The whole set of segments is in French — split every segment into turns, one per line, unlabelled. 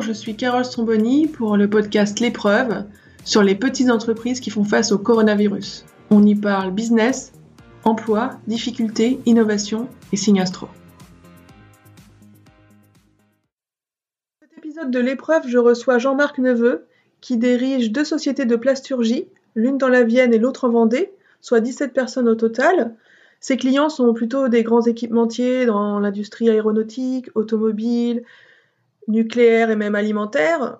Je suis Carole Stromboni pour le podcast L'épreuve sur les petites entreprises qui font face au coronavirus. On y parle business, emploi, difficultés, innovation et signe astro. Cet épisode de l'épreuve, je reçois Jean-Marc Neveu qui dirige deux sociétés de plasturgie, l'une dans la Vienne et l'autre en Vendée, soit 17 personnes au total. Ses clients sont plutôt des grands équipementiers dans l'industrie aéronautique, automobile, nucléaire et même alimentaire.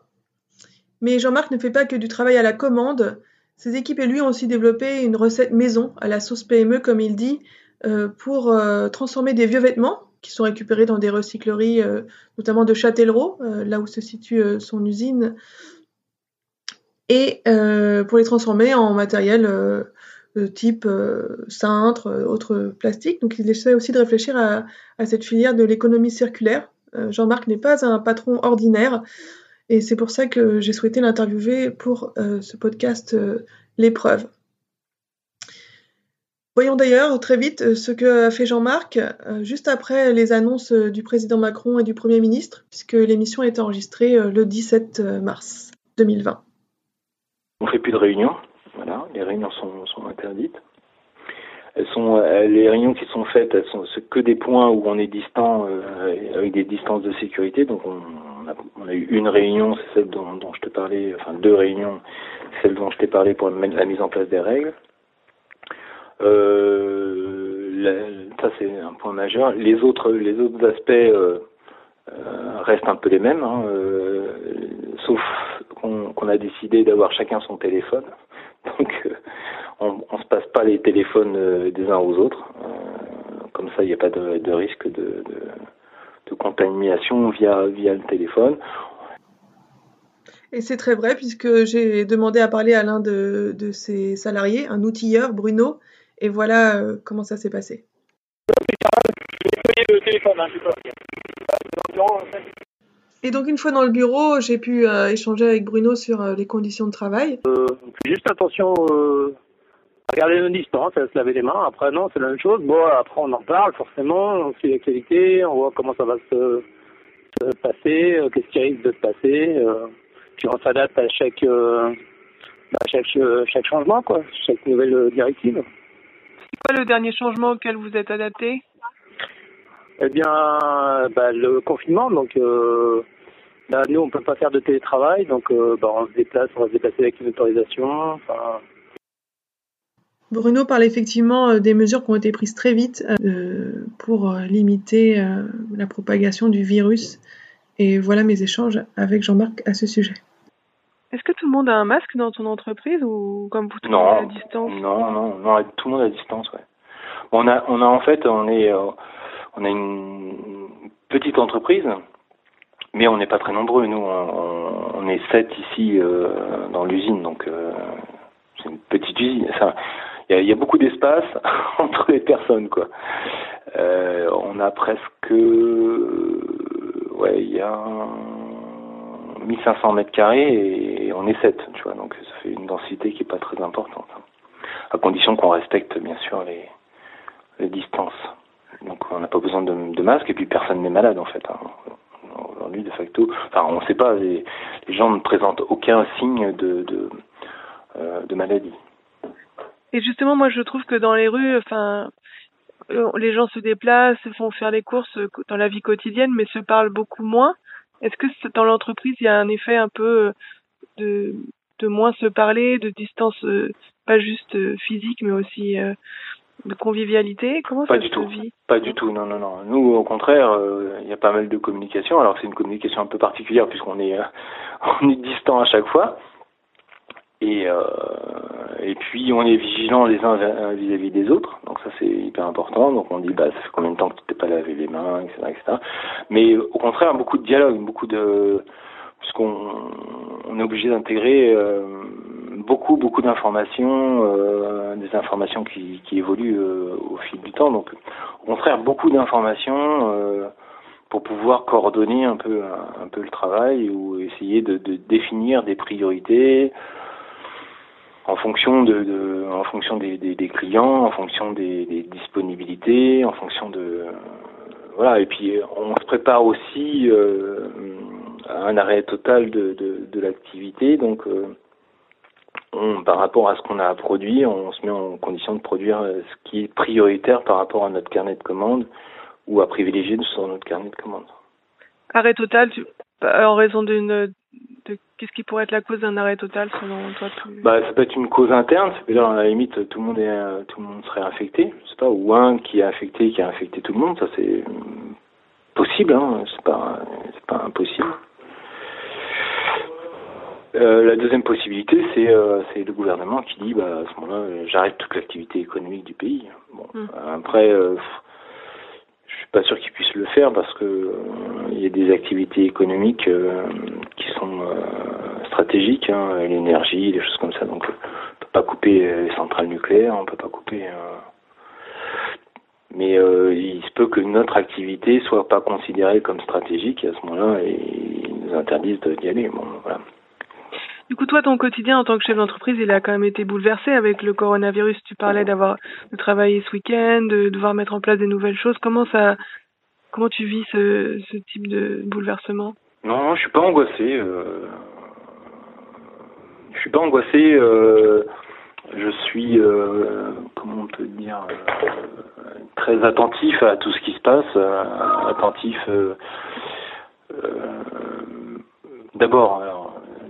Mais Jean-Marc ne fait pas que du travail à la commande. Ses équipes et lui ont aussi développé une recette maison à la sauce PME, comme il dit, euh, pour euh, transformer des vieux vêtements qui sont récupérés dans des recycleries, euh, notamment de Châtellerault, là où se situe son usine, et pour les transformer en matériel type cintre, autres plastiques. Donc il essaie aussi de réfléchir à cette filière de l'économie circulaire Jean-Marc n'est pas un patron ordinaire et c'est pour ça que j'ai souhaité l'interviewer pour euh, ce podcast euh, L'épreuve. Voyons d'ailleurs très vite ce que fait Jean-Marc juste après les annonces du président Macron et du Premier ministre, puisque l'émission été enregistrée le 17 mars 2020.
On ne fait plus de réunions, voilà, les réunions sont interdites elles sont euh, les réunions qui sont faites, elles sont que des points où on est distant euh, avec des distances de sécurité. Donc on, a, eu une réunion, c'est celle dont, je te parlais, enfin deux réunions, celle dont je t'ai parlé pour la mise en place des règles. Euh, ça c'est un point majeur. Les autres, les autres aspects restent un peu les mêmes, hein, sauf qu'on a décidé d'avoir chacun son téléphone. Donc on, on se passe pas les téléphones euh, des uns aux autres. Euh, comme ça, il n'y a pas de, risque de, contamination via, via le téléphone.
Et c'est très vrai puisque j'ai demandé à parler à l'un de, de ses salariés, un outilleur, Bruno, et voilà euh, comment ça s'est passé. Et donc une fois dans le bureau, j'ai pu échanger avec Bruno sur les conditions de travail.
juste attention Regarder nos distances, à se laver les mains. Après, non, c'est la même chose. Bon, après, on en parle, forcément. On suit l'actualité, on voit comment ça va se, passer, euh, qu'est-ce qui risque de se passer. Euh, puis on s'adapte à chaque, euh, à chaque, chaque changement, quoi, chaque nouvelle directive.
C'est quoi le dernier changement auquel vous êtes adapté?
Eh bien, bah, le confinement. Donc, là, nous, on peut pas faire de télétravail, donc bah, on se déplace, on va se déplacer avec une autorisation. Enfin,
Bruno parle effectivement euh, des mesures qui ont été prises très vite euh, pour euh, limiter la propagation du virus. Et voilà mes échanges avec Jean-Marc à ce sujet. Est-ce que tout le monde a un masque dans ton entreprise ou comme vous tout
non,
à distance?
Non, non, non, tout le monde à distance, ouais. On a, on a en fait, on est, on a une petite entreprise, mais on n'est pas très nombreux. Nous, on, est sept ici dans l'usine, donc c'est une petite usine. Ça, il y, a beaucoup d'espace entre les personnes, quoi. Euh, on a presque, ouais, il y a 1500 mètres carrés et on est 7, tu vois, donc ça fait une densité qui est pas très importante, hein. à condition qu'on respecte bien sûr les, distances. Donc on n'a pas besoin de, masque et puis personne n'est malade en fait. Hein. Aujourd'hui, de facto, enfin on ne sait pas, les, gens ne présentent aucun signe de, de, euh, de maladie.
Et justement, moi, je trouve que dans les rues, enfin, euh, les gens se déplacent, font faire les courses euh, dans la vie quotidienne, mais se parlent beaucoup moins. Est-ce que dans l'entreprise, il y a un effet un peu euh, de, de moins se parler, de distance, pas juste physique, mais aussi de convivialité? Comment
pas
ça
du
se
tout.
vit?
Pas du tout, non, non, non. Nous, au contraire, il y a pas mal de communication. Alors, c'est une communication un peu particulière puisqu'on est, on est distant à chaque fois. Et, euh, et puis on est vigilant les uns vis-à-vis des autres, donc ça c'est hyper important. Donc on dit bah ça fait combien de temps que tu t'es pas lavé les mains, etc., etc. Mais au contraire beaucoup de dialogue, beaucoup de puisqu'on on est obligé d'intégrer euh, beaucoup beaucoup d'informations, euh, des informations qui, qui évoluent euh, au fil du temps. Donc au contraire beaucoup d'informations euh, pour pouvoir coordonner un peu un, peu le travail ou essayer de, de définir des priorités en fonction de, en fonction des, clients, en fonction des, disponibilités, en fonction de voilà. Et puis on se prépare aussi euh, un arrêt total de, de, l'activité. Donc, on, par rapport à ce qu'on a à produire, on se met en condition de produire ce qui est prioritaire par rapport à notre carnet de commandes ou à privilégier sur notre carnet de commandes.
Arrêt total, en raison d'une qu'est-ce qui pourrait être la cause d'un arrêt total selon toi
Bah ça peut être une cause interne, c'est-à-dire à la limite tout le monde est tout le monde serait infecté, je sais pas, ou un qui est infecté qui a infecté tout le monde, ça c'est possible, hein, c'est pas c'est pas impossible. Euh, la deuxième possibilité, c'est euh, c'est le gouvernement qui dit bah à ce moment-là j'arrête toute l'activité économique du pays. Bon, hum. après euh, pas sûr qu'ils puissent le faire parce que euh, il y a des activités économiques euh, qui sont euh, stratégiques, hein, l'énergie, des choses comme ça. Donc, on peut pas couper les centrales nucléaires, on peut pas couper. mais il se peut que notre activité soit pas considérée comme stratégique et à ce moment-là, ils nous interdisent d'y aller. Bon, voilà.
Du coup, toi, ton quotidien en tant que chef d'entreprise, il a quand même été bouleversé avec le coronavirus. Tu parlais d'avoir de travailler ce week-end, de devoir mettre en place des nouvelles choses. Comment ça, comment tu vis ce, ce type de bouleversement?
Non, je suis pas angoissé. Euh... Je suis pas angoissé. Euh... Je suis, euh... comment on peut dire, euh, très attentif à tout ce qui se passe, attentif. D'abord,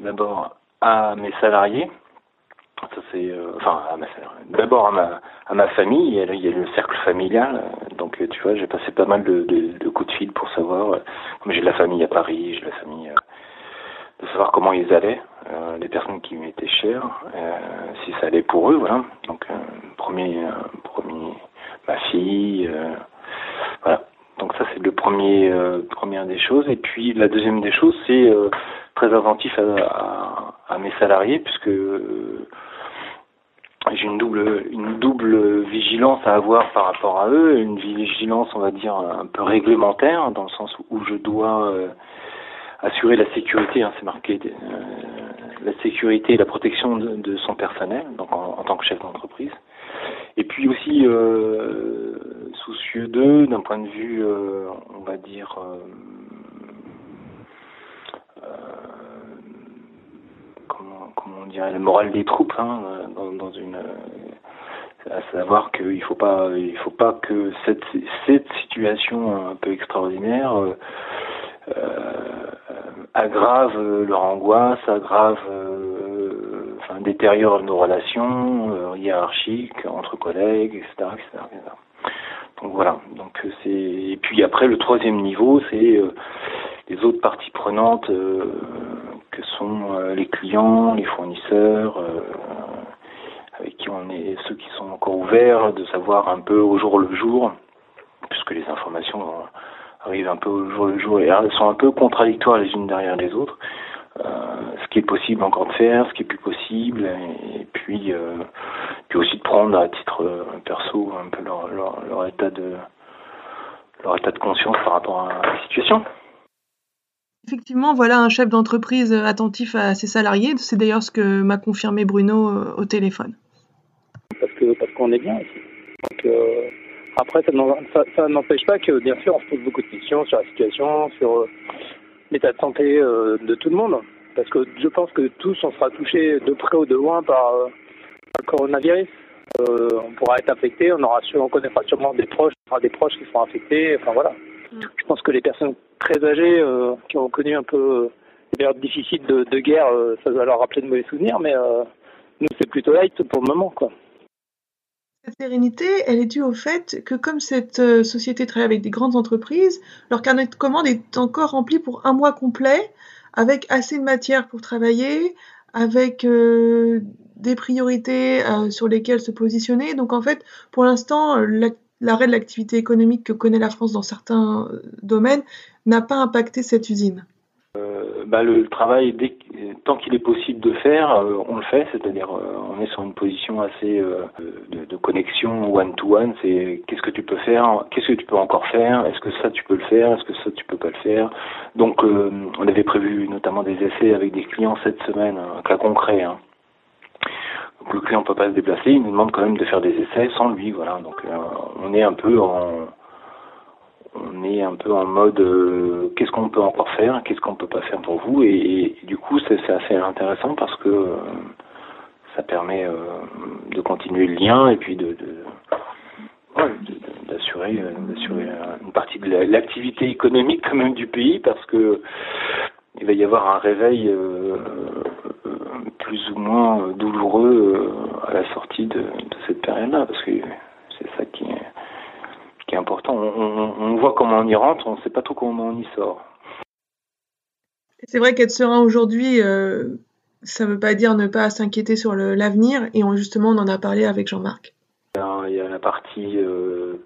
d'abord à mes salariés. Ça c'est, euh, enfin, d'abord à ma, à ma famille. Il y, a, le cercle familial. Donc, euh, tu vois, j'ai passé pas mal de, coups de fil pour savoir. Euh, comme j'ai de la famille à Paris, j'ai de la famille, de savoir comment ils allaient, les personnes qui m'étaient chères, si ça allait pour eux, voilà. Donc, premier, premier, ma fille, voilà. Donc ça c'est le premier, première des choses. Et puis la deuxième des choses, c'est très attentif à, à, mes salariés puisque euh, j'ai une double une double vigilance à avoir par rapport à eux, une vigilance on va dire un peu réglementaire dans le sens où je dois euh, assurer la sécurité, hein, c'est marqué euh, la sécurité et la protection de, son personnel, donc en, tant que chef d'entreprise. Et puis aussi soucieux d'eux d'un point de vue, on va dire comment on dirait la morale des troupes hein, une euh, à savoir qu'il faut pas il faut pas que cette situation un peu extraordinaire euh, euh aggrave leur angoisse aggrave euh, enfin détériore nos relations hiérarchiques entre collègues etc., etc., donc voilà donc c'est et puis après le troisième niveau c'est les autres parties prenantes que sont euh, les clients, les fournisseurs, euh, avec qui on est ceux qui sont encore ouverts, de savoir un peu au jour le jour, puisque les informations arrivent un peu au jour le jour et elles sont un peu contradictoires les unes derrière les autres. Euh, ce qui est possible encore de faire, ce qui est plus possible, et, puis puis aussi de prendre à titre perso un peu leur, leur, leur état de leur état de conscience par rapport à la situation.
Effectivement, voilà un chef d'entreprise attentif à ses salariés. C'est d'ailleurs ce que m'a confirmé Bruno euh, au téléphone.
Parce qu'on est bien ici. Donc, euh, après, ça, n'empêche pas que, bien sûr, on se pose beaucoup de questions sur la situation, sur euh, l'état de santé de tout le monde. Parce que je pense que tous, on sera touchés de près ou de loin par, le coronavirus. on pourra être infecté, on aura on connaîtra sûrement des proches, des proches qui seront infectés. Enfin voilà. Mm. Je pense que les personnes très âgés euh, qui ont connu un peu euh, des périodes difficiles de, guerre, euh, ça va leur rappeler de mauvais souvenirs, mais nous c'est plutôt light pour le moment, quoi.
Cette sérénité, elle est due au fait que comme cette société travaille avec des grandes entreprises, leur carnet de commandes est encore rempli pour un mois complet, avec assez de matière pour travailler, avec des priorités sur lesquelles se positionner. Donc en fait, pour l'instant, l'arrêt de l'activité économique que connaît la France dans certains domaines n'a pas impacté cette usine
euh, bah, le travail, tant qu'il est possible de faire, euh, on le fait, c'est-à-dire euh, on est sur une position assez de, connexion one-to-one, c'est qu'est-ce que tu peux faire, qu'est-ce que tu peux encore faire, est-ce que ça tu peux le faire, est-ce que ça tu peux pas le faire? Donc on avait prévu notamment des essais avec des clients cette semaine, un cas concret. Hein. Donc le client peut pas se déplacer, il nous demande quand même de faire des essais sans lui, voilà. Donc on est un peu en on est un peu en mode qu'est-ce qu'on peut encore faire, qu'est-ce qu'on peut pas faire pour vous, et, du coup c'est assez intéressant parce que ça permet de continuer le lien et puis de, d'assurer d'assurer une partie de l'activité économique quand même du pays parce que il va y avoir un réveil euh, euh, plus ou moins douloureux euh, à la sortie de, cette période-là, parce que c'est ça qui est, qui est important. On, voit comment on y rentre, on ne sait pas trop comment on y sort.
C'est vrai qu'être serein aujourd'hui, ça ne veut pas dire ne pas s'inquiéter sur l'avenir, et justement on en a parlé avec Jean-Marc.
Il y a la partie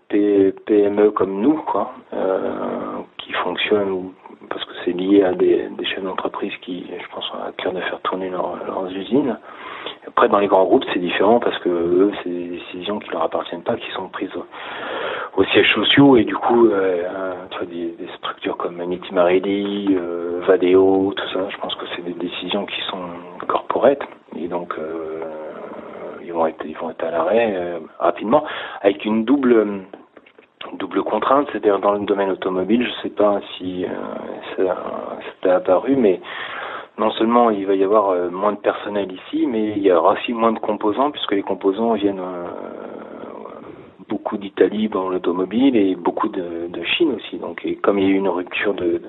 PME comme nous, quoi, qui fonctionne parce que c'est lié à des, des chefs d'entreprise qui, je pense, ont à cœur de faire tourner leurs usines. Après, dans les grands groupes, c'est différent parce que eux, c'est des décisions qui leur appartiennent pas, qui sont prises au, siège sociaux et du coup, euh, des, structures comme Amity Marelli, euh, Vadeo, tout ça, je pense que c'est des décisions qui sont corporates et donc euh, ils vont être, ils vont être à l'arrêt euh, rapidement avec une double double contrainte, c'est-à-dire dans le domaine automobile, je sais pas si ça, apparu, mais non seulement il va y avoir moins de personnel ici, mais il y aura aussi moins de composants, puisque les composants viennent beaucoup d'Italie dans l'automobile et beaucoup de, Chine aussi. Donc, et comme il y a eu une rupture de,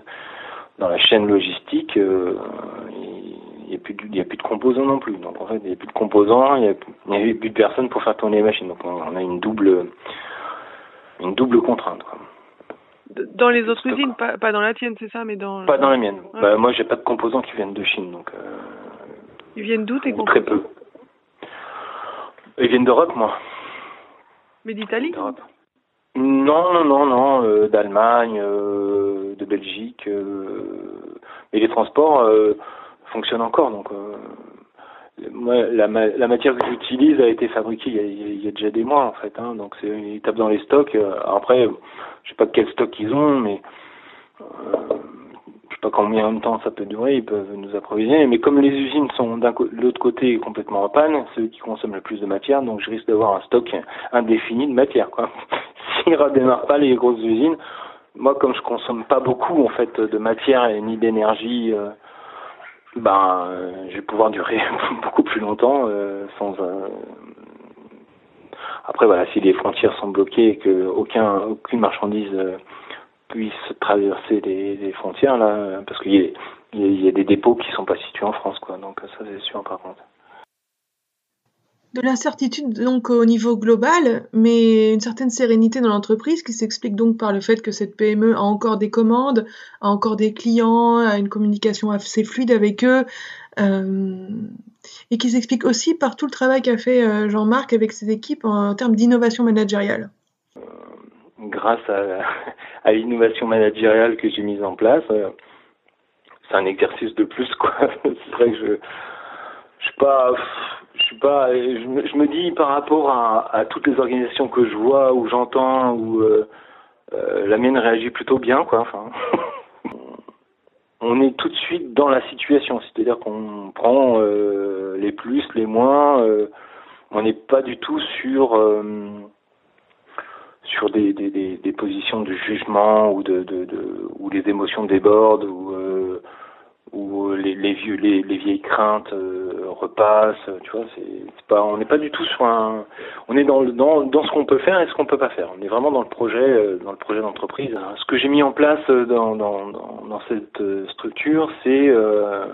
dans la chaîne logistique, il n'y a, plus de, a plus de composants non plus. Donc en fait, il n'y a plus de composants, il n'y a, plus de personnes pour faire tourner les machines. Donc on a une double une double contrainte.
Dans les autres usines, pas, pas, dans la tienne, c'est ça, mais dans.
Pas dans la mienne. Bah, moi, j'ai pas de composants qui viennent de Chine, donc. Euh,
Ils viennent d'où tes composants
Très peu. Ils viennent d'Europe, moi.
Mais d'Italie
Non, non, non, non, euh, d'Allemagne, euh, de Belgique. mais les transports fonctionnent encore, donc la, la, matière que j'utilise a été fabriquée il y, a, déjà des mois en fait, hein, donc c'est une étape dans les stocks. Euh, après, je sais pas quel stock ils ont, mais euh, pas combien de temps ça peut durer. Ils peuvent nous approvisionner, mais comme les usines sont de l'autre côté complètement en panne, ceux qui consomment le plus de matière, donc je risque d'avoir un stock indéfini de matière. Quoi. S'ils redémarrent pas les grosses usines, moi comme je consomme pas beaucoup en fait de matière ni d'énergie. Euh, ben, euh, je vais pouvoir durer beaucoup plus longtemps euh, sans. Après, voilà, si les frontières sont bloquées et que aucun, aucune marchandise traverser les, frontières là, parce qu'il y, y, a des dépôts qui sont pas situés en France, quoi. Donc ça, c'est sûr, par contre
de l'incertitude donc au niveau global, mais une certaine sérénité dans l'entreprise qui s'explique donc par le fait que cette PME a encore des commandes, a encore des clients, a une communication assez fluide avec eux, euh, et qui s'explique aussi par tout le travail qu'a fait euh, Jean-Marc avec ses équipes en, termes d'innovation managériale.
Euh, grâce à, l'innovation managériale que j'ai mise en place, c'est un exercice de plus quoi. c'est vrai que je je suis pas je suis pas je me, dis par rapport à, toutes les organisations que je vois ou j'entends ou euh, euh, la mienne réagit plutôt bien quoi enfin on est tout de suite dans la situation c'est-à-dire qu'on prend euh, les plus les moins euh, on n'est pas du tout sur euh, sur des, des, des, des, positions de jugement ou de, de, de où les émotions débordent ou où les, les vieux les, les vieilles craintes euh, repassent tu vois c'est pas on n'est pas du tout sur un on est dans dans dans ce qu'on peut faire et ce qu'on peut pas faire. On est vraiment dans le projet euh, dans le projet d'entreprise. Ce que j'ai mis en place euh, dans dans dans, dans cette structure c'est euh,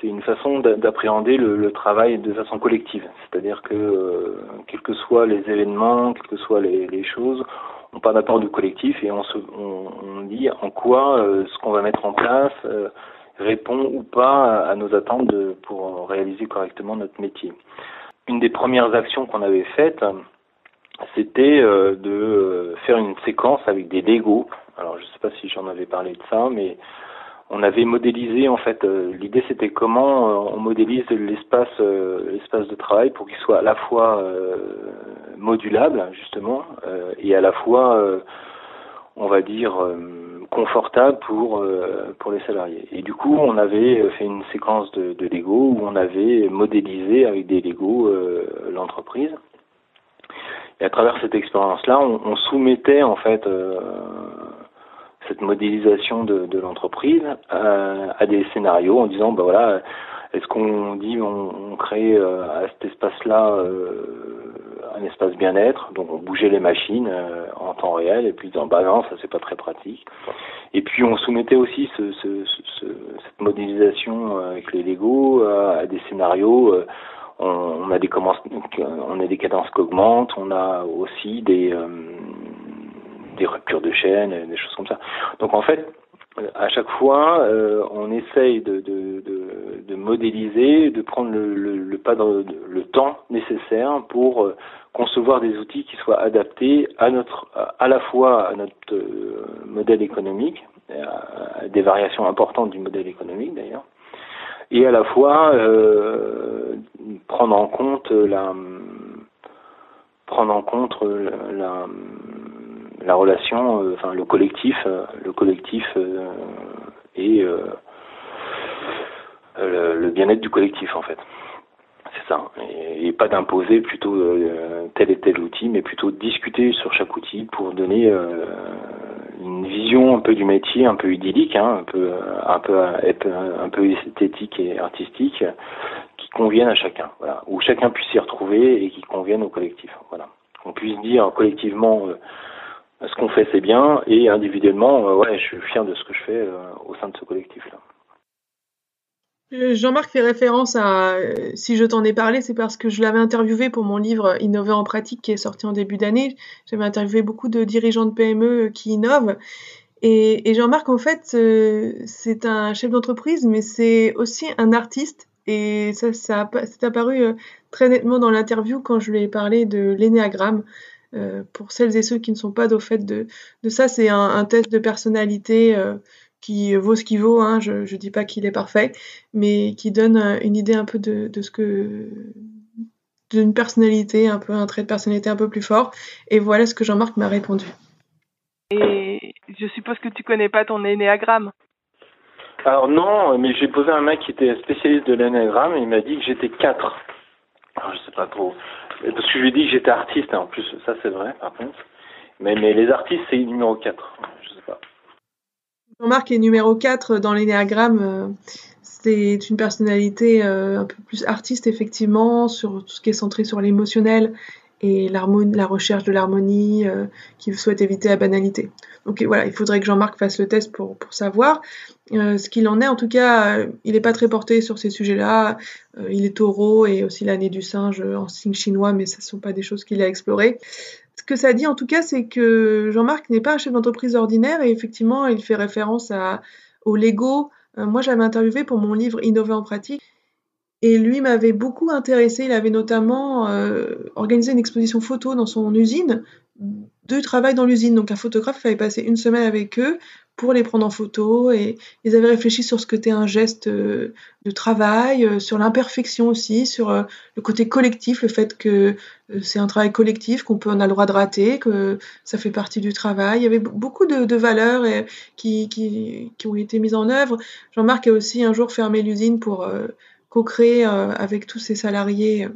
c'est une façon d'appréhender le, travail de façon collective c'est-à-dire que quels que soient les événements quelles que soient les, choses on parle d'apport du collectif et on, se, on, dit en quoi euh, ce qu'on va mettre en place euh, répond ou pas à, nos attentes pour réaliser correctement notre métier. Une des premières actions qu'on avait faites, c'était euh, de faire une séquence avec des Lego. Alors je ne sais pas si j'en avais parlé de ça, mais on avait modélisé en fait l'idée c'était comment on modélise l'espace l'espace de travail pour qu'il soit à la fois modulable justement euh, et à la fois euh, on va dire euh, confortable pour les salariés. Et du coup, on avait fait une séquence de, Lego où on avait modélisé avec des Lego l'entreprise. Et à travers cette expérience-là, on, soumettait en fait cette modélisation de, l'entreprise à, des scénarios en disant, bah voilà, est-ce qu'on dit on, crée à cet espace-là un espace bien-être, donc on bougeait les machines en temps réel, et puis disant, bah non, ça c'est pas très pratique. Et puis on soumettait aussi ce, ce, ce, cette modélisation avec les Lego à, des scénarios on, a des on a des cadences qui augmentent, on a aussi des euh, des ruptures de chaîne, des choses comme ça. Donc en fait, à chaque fois, euh, on essaye de, modéliser, de prendre le, temps nécessaire pour euh, concevoir des outils qui soient adaptés à notre, à la fois à notre modèle économique, à des variations importantes du modèle économique d'ailleurs, et à la fois euh, prendre en compte la prendre en compte la relation, euh, enfin le collectif, euh, le collectif et le, bien-être du collectif en fait. C'est ça. Et, pas d'imposer plutôt tel et tel outil, mais plutôt discuter sur chaque outil pour donner une vision un peu du métier, un peu idyllique, hein, un peu un peu un peu esthétique et artistique, qui conviennent à chacun, voilà, où chacun puisse s'y retrouver et qui conviennent au collectif, voilà. Qu'on puisse dire collectivement euh, ce qu'on fait c'est bien et individuellement, euh, ouais, je suis fier de ce que je fais euh, au sein de ce collectif là.
Jean-Marc fait référence à Si je t'en ai parlé, c'est parce que je l'avais interviewé pour mon livre Innover en pratique qui est sorti en début d'année. J'avais interviewé beaucoup de dirigeants de PME qui innovent. Et, et Jean-Marc, en fait, c'est un chef d'entreprise, mais c'est aussi un artiste. Et ça, ça c'est apparu très nettement dans l'interview quand je lui ai parlé de l'énéagramme. Euh, pour celles et ceux qui ne sont pas au fait de, de ça, c'est un, un, test de personnalité euh, qui vaut ce qu'il vaut. Hein, je ne dis pas qu'il est parfait, mais qui donne euh, une idée un peu de, de ce que d'une personnalité, un peu un trait de personnalité un peu plus fort. Et voilà ce que Jean-Marc m'a répondu.
Et je suppose que tu connais pas ton énéagramme.
Alors non, mais j'ai posé un mec qui était spécialiste de l'énéagramme et il m'a dit que j'étais 4. Alors je sais pas trop. Parce que je lui ai dit que j'étais artiste, hein. en plus ça c'est vrai par contre. Mais, les artistes c'est numéro 4. Je sais pas.
Jean-Marc est numéro 4 dans l'énéagramme. C'est une personnalité euh, un peu plus artiste, effectivement, sur tout ce qui est centré sur l'émotionnel et la recherche de l'harmonie, euh, qui souhaite éviter la banalité. Donc voilà, il faudrait que Jean-Marc fasse le test pour, pour savoir ce qu'il en est. En tout cas, il n'est pas très porté sur ces sujets-là. il est taureau et aussi l'année du singe en signe chinois, mais ce ne sont pas des choses qu'il a explorées. Ce que ça dit en tout cas, c'est que Jean-Marc n'est pas un chef d'entreprise ordinaire et effectivement, il fait référence à, au Lego. Euh, moi, j'avais interviewé pour mon livre Innover en pratique et lui m'avait beaucoup intéressé. Il avait notamment euh, organisé une exposition photo dans son usine de travail dans l'usine. Donc un photographe avait passé une semaine avec eux pour les prendre en photo et ils avaient réfléchi sur ce que était un geste euh, de travail, euh, sur l'imperfection aussi, sur euh, le côté collectif, le fait que c'est un travail collectif, qu'on peut on a le droit de rater, que ça fait partie du travail. Il y avait beaucoup de, valeurs qui, qui, qui, ont été mises en œuvre. Jean-Marc a aussi un jour fermé l'usine pour co-créer avec tous ses salariés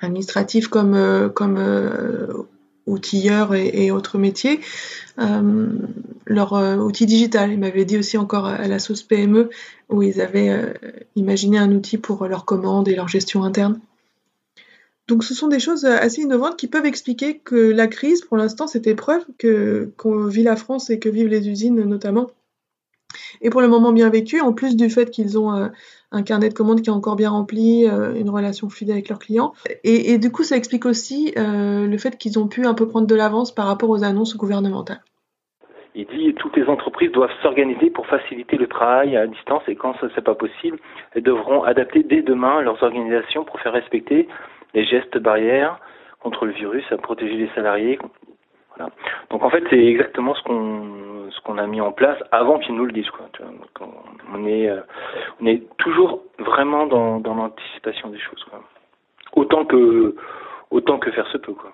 administratifs comme, comme outilleurs et, autres métiers, euh, leur euh, outil digital. Ils m'avaient dit aussi encore à la sauce PME où ils avaient euh, imaginé un outil pour leurs commandes et leur gestion interne. Donc ce sont des choses assez innovantes qui peuvent expliquer que la crise, pour l'instant, c'est épreuve que qu'on vit la France et que vivent les usines notamment, et pour le moment bien vécu, en plus du fait qu'ils ont euh, un carnet de commandes qui est encore bien rempli, euh, une relation fidèle avec leurs clients. Et, du coup, ça explique aussi euh, le fait qu'ils ont pu un peu prendre de l'avance par rapport aux annonces gouvernementales.
Il dit toutes les entreprises doivent s'organiser pour faciliter le travail à distance et quand ce n'est pas possible, elles devront adapter dès demain leurs organisations pour faire respecter les gestes barrières contre le virus, à protéger les salariés. Voilà. Donc en fait, c'est exactement ce qu'on ce qu'on a mis en place avant qu'ils nous le disent. Quoi, on, est, euh, on est toujours vraiment dans, dans l'anticipation des choses. Quoi. Autant, que, autant que faire se peut. Quoi.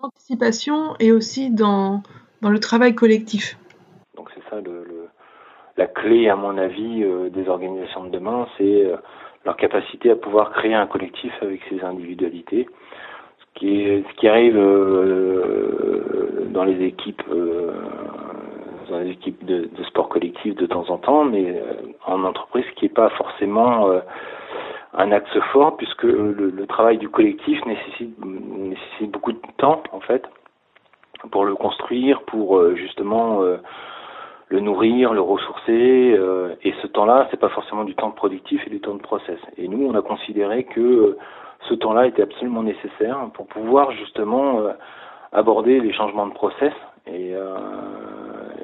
Anticipation et aussi dans, dans le travail collectif.
Donc c'est ça le, le, la clé, à mon avis, euh, des organisations de demain, c'est euh, leur capacité à pouvoir créer un collectif avec ses individualités. Ce qui, est, ce qui arrive euh, dans les équipes, dans les équipes de, de, sport collectif de temps en temps, mais en entreprise qui n'est pas forcément un axe fort puisque le, le, travail du collectif nécessite, nécessite beaucoup de temps en fait pour le construire, pour euh, justement euh, le nourrir, le ressourcer. Euh, et ce temps-là, c'est pas forcément du temps productif et du temps de process. Et nous, on a considéré que ce temps-là était absolument nécessaire pour pouvoir justement aborder les changements de process et,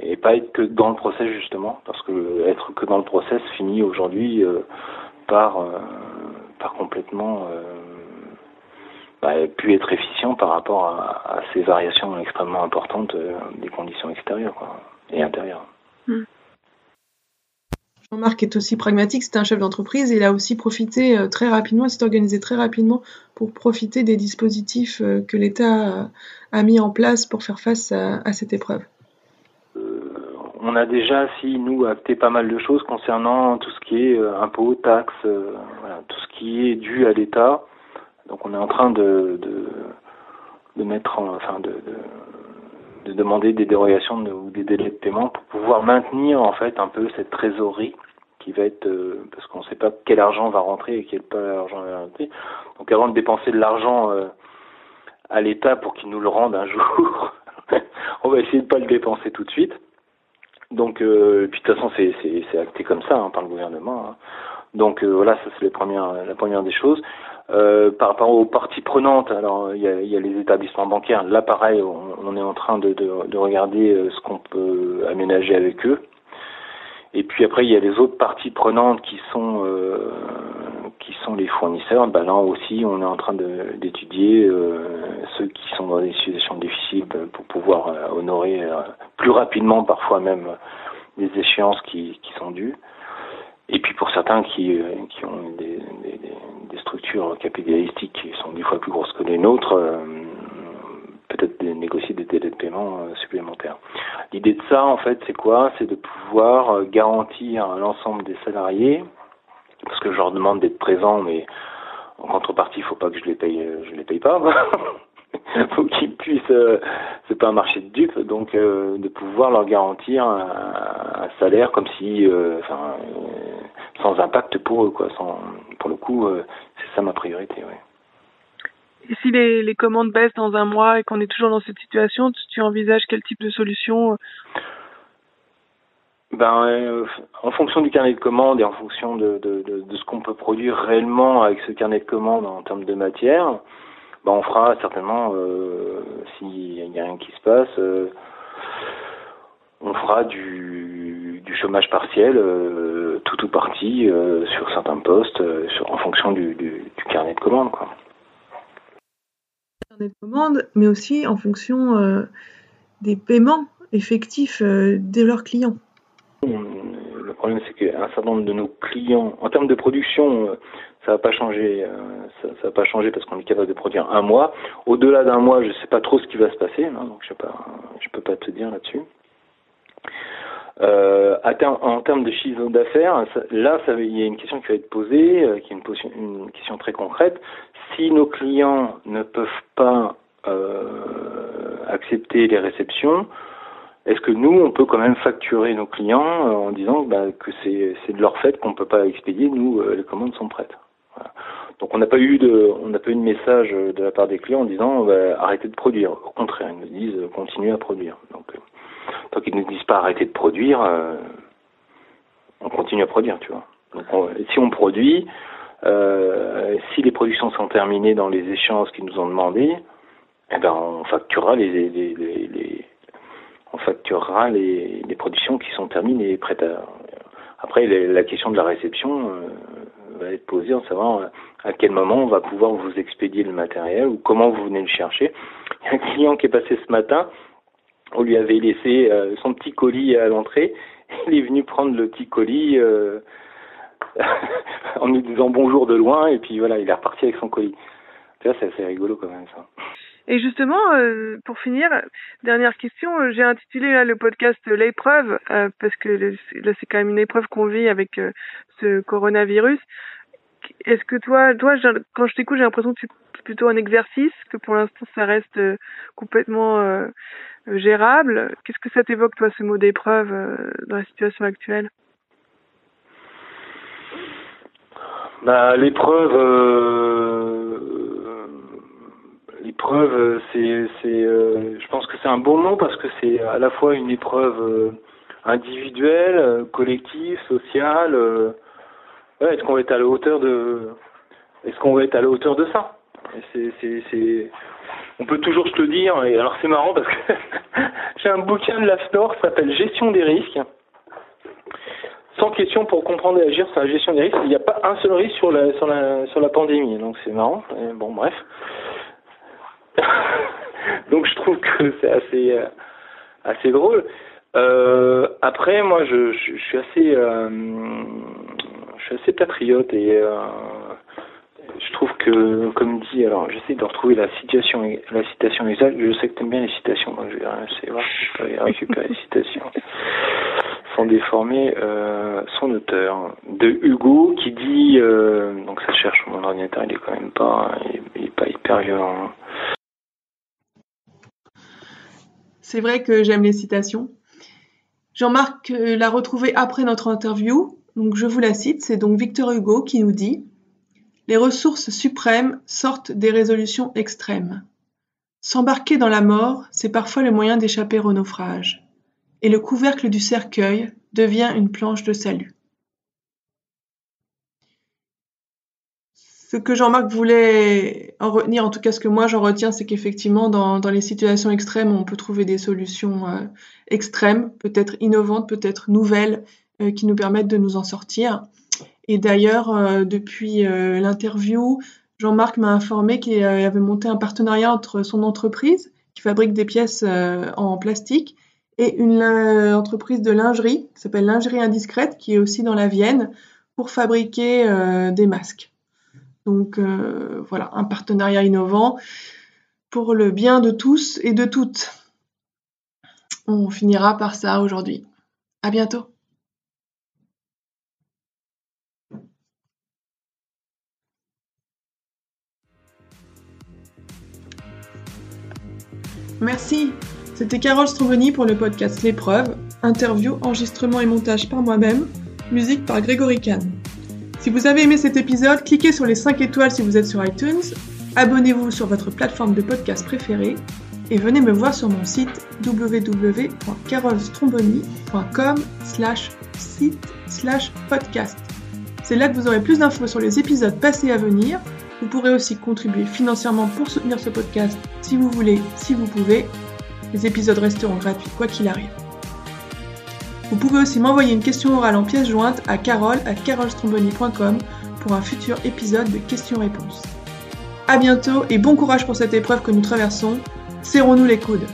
et pas être que dans le process justement, parce que être que dans le process finit aujourd'hui par par complètement bah, pu être efficient par rapport à, ces variations extrêmement importantes euh, des conditions extérieures et intérieures. Hmm.
Jean-Marc est aussi pragmatique, c'est un chef d'entreprise il a aussi profité euh, très rapidement, s'est organisé très rapidement pour profiter des dispositifs euh, que l'État a, mis en place pour faire face à, cette épreuve.
on a déjà, si nous, acté pas mal de choses concernant tout ce qui est impôts, taxes, tout ce qui est dû à l'État. Donc on est en train de, de, mettre enfin de, de, demander des dérogations ou des délais de paiement pour pouvoir maintenir en fait un peu cette trésorerie qui va être euh, parce qu'on ne sait pas quel argent va rentrer et quel pas l'argent va rentrer. Donc avant de dépenser de l'argent euh, à l'État pour qu'il nous le rende un jour, on va essayer de pas le dépenser tout de suite. Donc euh, puis de toute façon c'est acté comme ça hein, par le gouvernement. Hein. Donc voilà, ça c'est la première des choses. Euh, par rapport aux parties prenantes, alors il y a, y a, les établissements bancaires. Là, pareil, on, est en train de, de, de regarder euh, ce qu'on peut aménager avec eux. Et puis après, il y a les autres parties prenantes qui sont euh, qui sont les fournisseurs. Ben là aussi, on est en train d'étudier euh, ceux qui sont dans des situations difficiles pour pouvoir honorer plus rapidement, parfois même, des échéances qui, qui sont dues. Et puis pour certains qui, qui ont des, des, structures capitalistiques qui sont dix fois plus grosses que les nôtres, euh, peut-être négocier des délais de paiement euh, supplémentaires. L'idée de ça, en fait, c'est quoi? C'est de pouvoir euh, garantir à l'ensemble des salariés, parce que je leur demande d'être présents, mais en contrepartie, il faut pas que je les paye, je les paye pas. faut qu'ils puissent, c'est pas un marché de dupes, donc de pouvoir leur garantir un, salaire comme si, sans impact pour eux, quoi. Sans, pour le coup, euh, c'est ça ma priorité, ouais.
Et si les, les commandes baissent dans un mois et qu'on est toujours dans cette situation, tu, envisages quel type de solution euh?
ben, euh, en fonction du carnet de commandes et en fonction de, de, de, de ce qu'on peut produire réellement avec ce carnet de commandes en termes de matière, ben, on fera certainement, euh, s'il n'y a rien qui se passe, on fera du, du chômage partiel, euh, tout ou partie, euh, sur certains postes, euh, sur, en fonction du, du, du, carnet de commandes. Quoi.
Carnet de commandes, mais aussi en fonction des paiements effectifs de leurs clients.
Le problème, c'est qu'un certain nombre de nos clients, en termes de production, ça va pas changer. ça, ça va pas changer parce qu'on est capable de produire un mois. Au-delà d'un mois, je sais pas trop ce qui va se passer, hein, donc je pas, je peux pas te dire là-dessus. Euh, en termes de chiffre d'affaires, là, il y a une question qui va être posée, euh, qui est une, une, question très concrète. Si nos clients ne peuvent pas euh, accepter les réceptions, est-ce que nous, on peut quand même facturer nos clients en disant bah, que c'est de leur fait qu'on ne peut pas expédier, nous, les commandes sont prêtes? Donc on n'a pas eu de, on n'a pas eu de message de la part des clients en disant bah, arrêtez de produire. Au contraire, ils nous disent continuez à produire. Donc ne disent pas arrêter de produire, euh, on continue à produire, tu vois. Si on produit, euh, si les productions sont terminées dans les échéances qu'ils nous ont demandé, eh ben on facturera les, on facturera les, productions qui sont terminées et prêtes à. Après, la question de la réception euh, va être posée en savoir à quel moment on va pouvoir vous expédier le matériel ou comment vous venez le chercher. Il y a un client qui est passé ce matin, on lui avait laissé euh, son petit colis à l'entrée. Il est venu prendre le petit colis euh, en nous disant bonjour de loin et puis voilà, il est reparti avec son colis. Vois, c'est assez rigolo quand même ça.
Et justement, euh, pour finir, dernière question, j'ai intitulé là, le podcast l'épreuve parce que là c'est quand même une épreuve qu'on vit avec ce coronavirus. Est-ce que toi, toi, quand je t'écoute, j'ai l'impression que c'est plutôt un exercice, que pour l'instant ça reste complètement gérable. Qu'est-ce que ça t'évoque toi ce mot d'épreuve dans la situation actuelle?
Bah l'épreuve, euh, c'est, euh, je pense que c'est un bon mot parce que c'est à la fois une épreuve euh, individuelle, collective, sociale. Est-ce qu'on va être à la hauteur de, est-ce qu'on va être à la hauteur de ça? C'est, c'est, c'est, on peut toujours se le dire. Et alors c'est marrant parce que j'ai un bouquin de l'AFNOR qui s'appelle Gestion des risques sans question pour comprendre et agir sur la gestion des risques. Il n'y a pas un seul risque sur la sur la sur la pandémie, donc c'est marrant. bon, bref. donc je trouve que c'est assez euh, assez drôle. Euh, après, moi, je, je, suis assez euh, suis assez patriote et euh, je trouve que, comme dit, alors j'essaie de retrouver la situation, la citation exacte. Je sais que tu aimes bien les citations, donc je vais essayer voir si je peux récupérer les citations sans déformer euh, son auteur. De Hugo qui dit, euh, donc ça cherche mon ordinateur, il est quand même pas, il, est pas hyper violent.
C'est vrai que j'aime les citations. Jean-Marc l'a retrouvé après notre interview, donc je vous la cite, c'est donc Victor Hugo qui nous dit Les ressources suprêmes sortent des résolutions extrêmes. S'embarquer dans la mort, c'est parfois le moyen d'échapper au naufrage et le couvercle du cercueil devient une planche de salut. Ce que Jean-Marc voulait en retenir, en tout cas ce que moi j'en retiens, c'est qu'effectivement dans, les situations extrêmes, on peut trouver des solutions euh, extrêmes, peut-être innovantes, peut-être nouvelles, qui nous permettent de nous en sortir. Et d'ailleurs, euh, depuis l'interview, Jean-Marc m'a informé qu'il avait monté un partenariat entre son entreprise, qui fabrique des pièces en plastique, et une euh, entreprise de lingerie qui s'appelle Lingerie Indiscrète, qui est aussi dans la Vienne, pour fabriquer euh, des masques. Donc euh, voilà, un partenariat innovant pour le bien de tous et de toutes. On finira par ça aujourd'hui. À bientôt. Merci c'était Carole Stromboni pour le podcast L'épreuve, interview, enregistrement et montage par moi-même, musique par Grégory Kahn. Si vous avez aimé cet épisode, cliquez sur les 5 étoiles si vous êtes sur iTunes, abonnez-vous sur votre plateforme de podcast préférée et venez me voir sur mon site www.carolstromboni.com slash site slash podcast. C'est là que vous aurez plus d'infos sur les épisodes passés à venir. Vous pourrez aussi contribuer financièrement pour soutenir ce podcast si vous voulez, si vous pouvez. Les épisodes resteront gratuits quoi qu'il arrive. Vous pouvez aussi m'envoyer une question orale en pièce jointe à carole à carolstromboni.com pour un futur épisode de questions-réponses. A bientôt et bon courage pour cette épreuve que nous traversons. Serrons-nous les coudes.